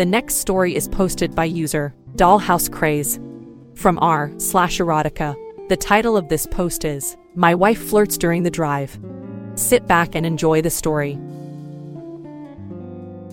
The next story is posted by user Dollhouse Craze from r slash erotica. The title of this post is My Wife Flirts During the Drive. Sit back and enjoy the story.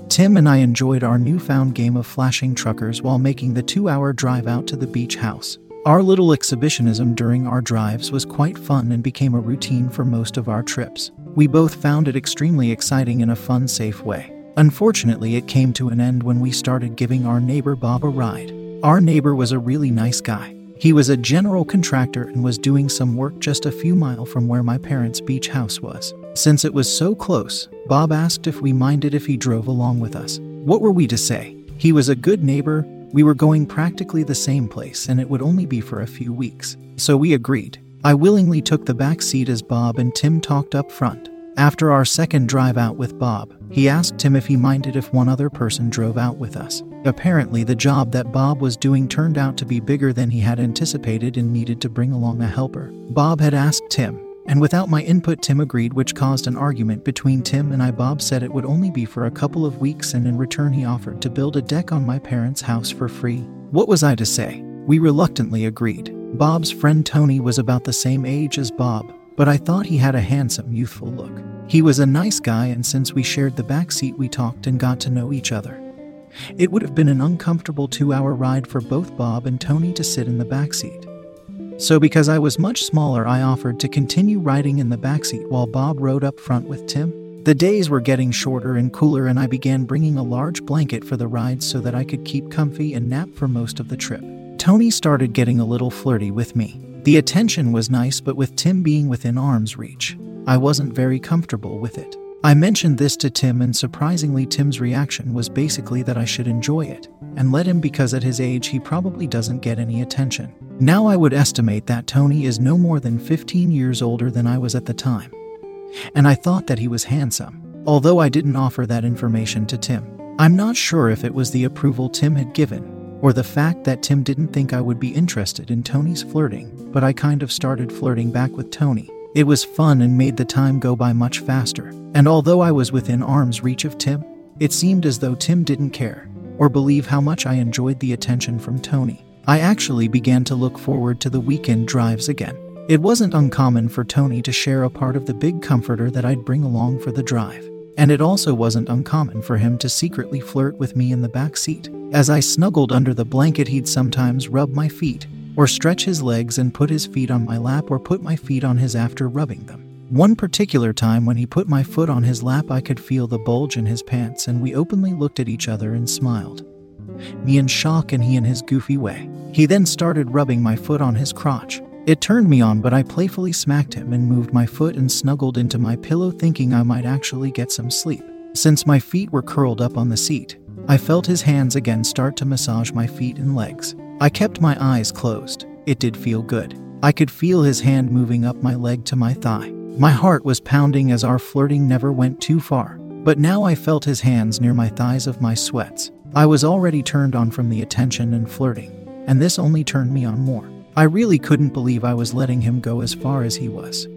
Tim and I enjoyed our newfound game of flashing truckers while making the two hour drive out to the beach house. Our little exhibitionism during our drives was quite fun and became a routine for most of our trips. We both found it extremely exciting in a fun, safe way. Unfortunately, it came to an end when we started giving our neighbor Bob a ride. Our neighbor was a really nice guy. He was a general contractor and was doing some work just a few mile from where my parents' beach house was. Since it was so close, Bob asked if we minded if he drove along with us. What were we to say? He was a good neighbor, we were going practically the same place, and it would only be for a few weeks. So we agreed. I willingly took the back seat as Bob and Tim talked up front. After our second drive out with Bob, he asked Tim if he minded if one other person drove out with us. Apparently, the job that Bob was doing turned out to be bigger than he had anticipated and needed to bring along a helper. Bob had asked Tim, and without my input, Tim agreed, which caused an argument between Tim and I. Bob said it would only be for a couple of weeks, and in return, he offered to build a deck on my parents' house for free. What was I to say? We reluctantly agreed. Bob's friend Tony was about the same age as Bob, but I thought he had a handsome, youthful look. He was a nice guy, and since we shared the back seat, we talked and got to know each other. It would have been an uncomfortable two hour ride for both Bob and Tony to sit in the back seat. So, because I was much smaller, I offered to continue riding in the back seat while Bob rode up front with Tim. The days were getting shorter and cooler, and I began bringing a large blanket for the ride so that I could keep comfy and nap for most of the trip. Tony started getting a little flirty with me. The attention was nice, but with Tim being within arm's reach, I wasn't very comfortable with it. I mentioned this to Tim, and surprisingly, Tim's reaction was basically that I should enjoy it and let him because at his age he probably doesn't get any attention. Now I would estimate that Tony is no more than 15 years older than I was at the time, and I thought that he was handsome, although I didn't offer that information to Tim. I'm not sure if it was the approval Tim had given or the fact that Tim didn't think I would be interested in Tony's flirting, but I kind of started flirting back with Tony. It was fun and made the time go by much faster. And although I was within arm's reach of Tim, it seemed as though Tim didn't care or believe how much I enjoyed the attention from Tony. I actually began to look forward to the weekend drives again. It wasn't uncommon for Tony to share a part of the big comforter that I'd bring along for the drive. And it also wasn't uncommon for him to secretly flirt with me in the back seat. As I snuggled under the blanket, he'd sometimes rub my feet, or stretch his legs and put his feet on my lap, or put my feet on his after rubbing them. One particular time when he put my foot on his lap, I could feel the bulge in his pants, and we openly looked at each other and smiled. Me in shock, and he in his goofy way. He then started rubbing my foot on his crotch. It turned me on, but I playfully smacked him and moved my foot and snuggled into my pillow, thinking I might actually get some sleep. Since my feet were curled up on the seat, I felt his hands again start to massage my feet and legs. I kept my eyes closed. It did feel good. I could feel his hand moving up my leg to my thigh. My heart was pounding as our flirting never went too far. But now I felt his hands near my thighs of my sweats. I was already turned on from the attention and flirting, and this only turned me on more. I really couldn't believe I was letting him go as far as he was,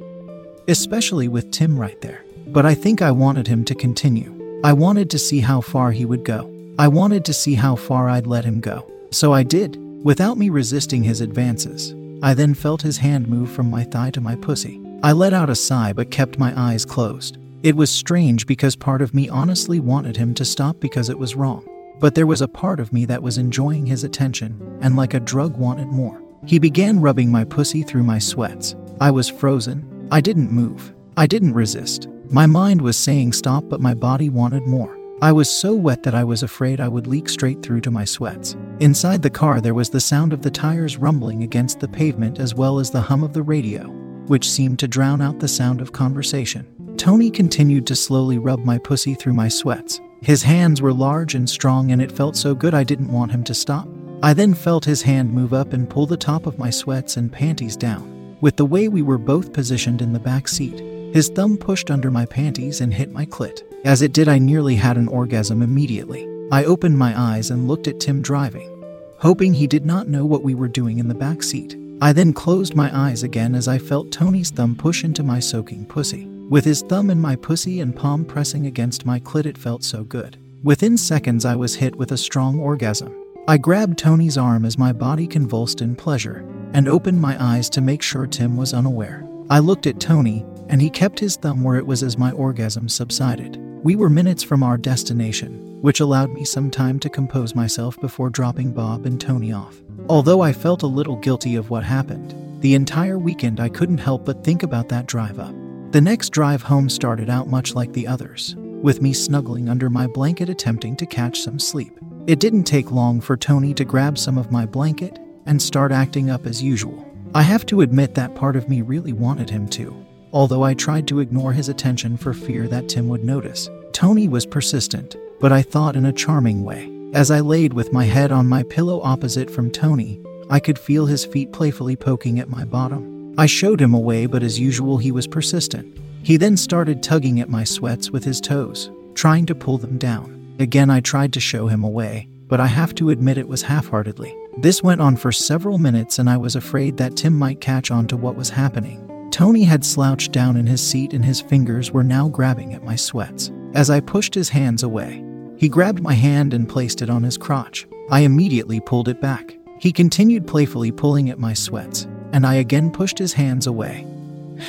especially with Tim right there. But I think I wanted him to continue. I wanted to see how far he would go. I wanted to see how far I'd let him go. So I did, without me resisting his advances. I then felt his hand move from my thigh to my pussy. I let out a sigh but kept my eyes closed. It was strange because part of me honestly wanted him to stop because it was wrong. But there was a part of me that was enjoying his attention and, like a drug, wanted more. He began rubbing my pussy through my sweats. I was frozen. I didn't move. I didn't resist. My mind was saying stop, but my body wanted more. I was so wet that I was afraid I would leak straight through to my sweats. Inside the car, there was the sound of the tires rumbling against the pavement as well as the hum of the radio, which seemed to drown out the sound of conversation. Tony continued to slowly rub my pussy through my sweats. His hands were large and strong, and it felt so good I didn't want him to stop. I then felt his hand move up and pull the top of my sweats and panties down. With the way we were both positioned in the back seat, his thumb pushed under my panties and hit my clit. As it did, I nearly had an orgasm immediately. I opened my eyes and looked at Tim driving, hoping he did not know what we were doing in the back seat. I then closed my eyes again as I felt Tony's thumb push into my soaking pussy. With his thumb in my pussy and palm pressing against my clit, it felt so good. Within seconds, I was hit with a strong orgasm. I grabbed Tony's arm as my body convulsed in pleasure and opened my eyes to make sure Tim was unaware. I looked at Tony, and he kept his thumb where it was as my orgasm subsided. We were minutes from our destination, which allowed me some time to compose myself before dropping Bob and Tony off. Although I felt a little guilty of what happened, the entire weekend I couldn't help but think about that drive up. The next drive home started out much like the others, with me snuggling under my blanket attempting to catch some sleep. It didn't take long for Tony to grab some of my blanket and start acting up as usual. I have to admit that part of me really wanted him to, although I tried to ignore his attention for fear that Tim would notice. Tony was persistent, but I thought in a charming way. As I laid with my head on my pillow opposite from Tony, I could feel his feet playfully poking at my bottom. I showed him a way, but as usual, he was persistent. He then started tugging at my sweats with his toes, trying to pull them down. Again, I tried to show him a way, but I have to admit it was half heartedly. This went on for several minutes, and I was afraid that Tim might catch on to what was happening. Tony had slouched down in his seat, and his fingers were now grabbing at my sweats. As I pushed his hands away, he grabbed my hand and placed it on his crotch. I immediately pulled it back. He continued playfully pulling at my sweats, and I again pushed his hands away.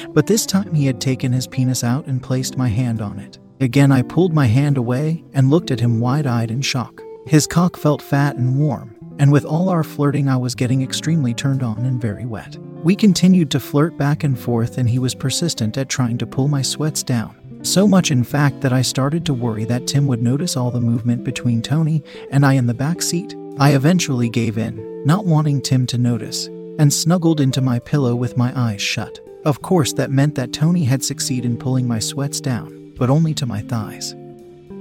But this time he had taken his penis out and placed my hand on it. Again, I pulled my hand away and looked at him wide eyed in shock. His cock felt fat and warm, and with all our flirting, I was getting extremely turned on and very wet. We continued to flirt back and forth, and he was persistent at trying to pull my sweats down. So much, in fact, that I started to worry that Tim would notice all the movement between Tony and I in the back seat. I eventually gave in, not wanting Tim to notice, and snuggled into my pillow with my eyes shut. Of course, that meant that Tony had succeeded in pulling my sweats down, but only to my thighs,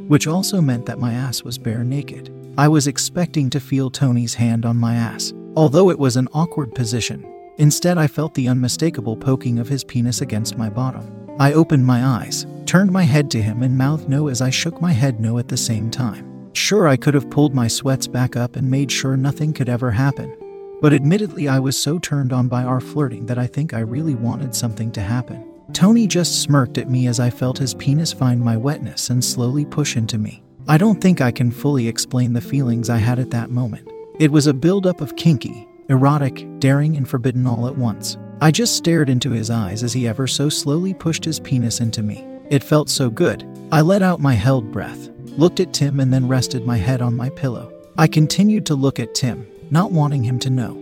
which also meant that my ass was bare naked. I was expecting to feel Tony's hand on my ass, although it was an awkward position. Instead, I felt the unmistakable poking of his penis against my bottom. I opened my eyes, turned my head to him, and mouthed no as I shook my head no at the same time. Sure, I could have pulled my sweats back up and made sure nothing could ever happen, but admittedly, I was so turned on by our flirting that I think I really wanted something to happen. Tony just smirked at me as I felt his penis find my wetness and slowly push into me. I don't think I can fully explain the feelings I had at that moment. It was a buildup of kinky, erotic, daring, and forbidden all at once. I just stared into his eyes as he ever so slowly pushed his penis into me. It felt so good. I let out my held breath, looked at Tim, and then rested my head on my pillow. I continued to look at Tim, not wanting him to know.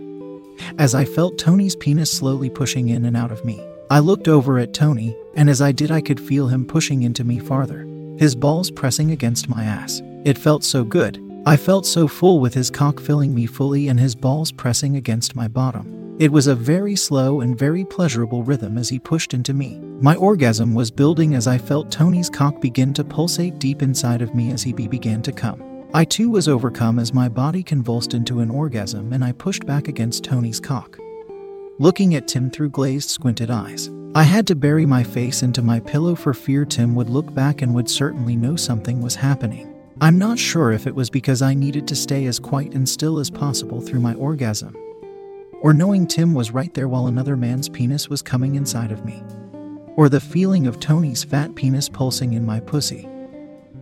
As I felt Tony's penis slowly pushing in and out of me, I looked over at Tony, and as I did, I could feel him pushing into me farther, his balls pressing against my ass. It felt so good. I felt so full with his cock filling me fully and his balls pressing against my bottom. It was a very slow and very pleasurable rhythm as he pushed into me. My orgasm was building as I felt Tony's cock begin to pulsate deep inside of me as he began to come. I too was overcome as my body convulsed into an orgasm and I pushed back against Tony's cock. Looking at Tim through glazed, squinted eyes, I had to bury my face into my pillow for fear Tim would look back and would certainly know something was happening. I'm not sure if it was because I needed to stay as quiet and still as possible through my orgasm, or knowing Tim was right there while another man's penis was coming inside of me, or the feeling of Tony's fat penis pulsing in my pussy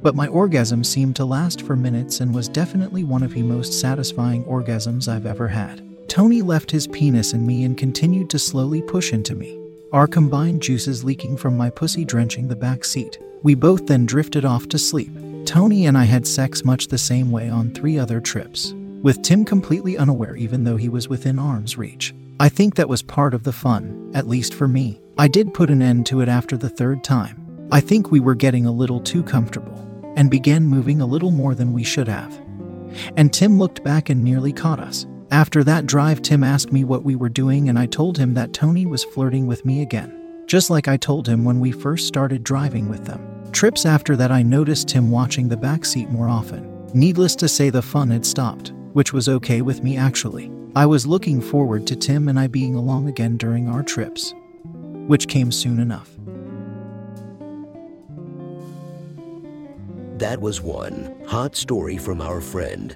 but my orgasm seemed to last for minutes and was definitely one of the most satisfying orgasms I've ever had. Tony left his penis in me and continued to slowly push into me. our combined juices leaking from my pussy drenching the back seat. We both then drifted off to sleep. Tony and I had sex much the same way on three other trips, with Tim completely unaware even though he was within arm's reach. I think that was part of the fun, at least for me. I did put an end to it after the third time. I think we were getting a little too comfortable and began moving a little more than we should have. And Tim looked back and nearly caught us. After that drive, Tim asked me what we were doing, and I told him that Tony was flirting with me again, just like I told him when we first started driving with them. Trips after that, I noticed Tim watching the back seat more often. Needless to say, the fun had stopped, which was okay with me actually. I was looking forward to Tim and I being along again during our trips, which came soon enough. That was one hot story from our friend.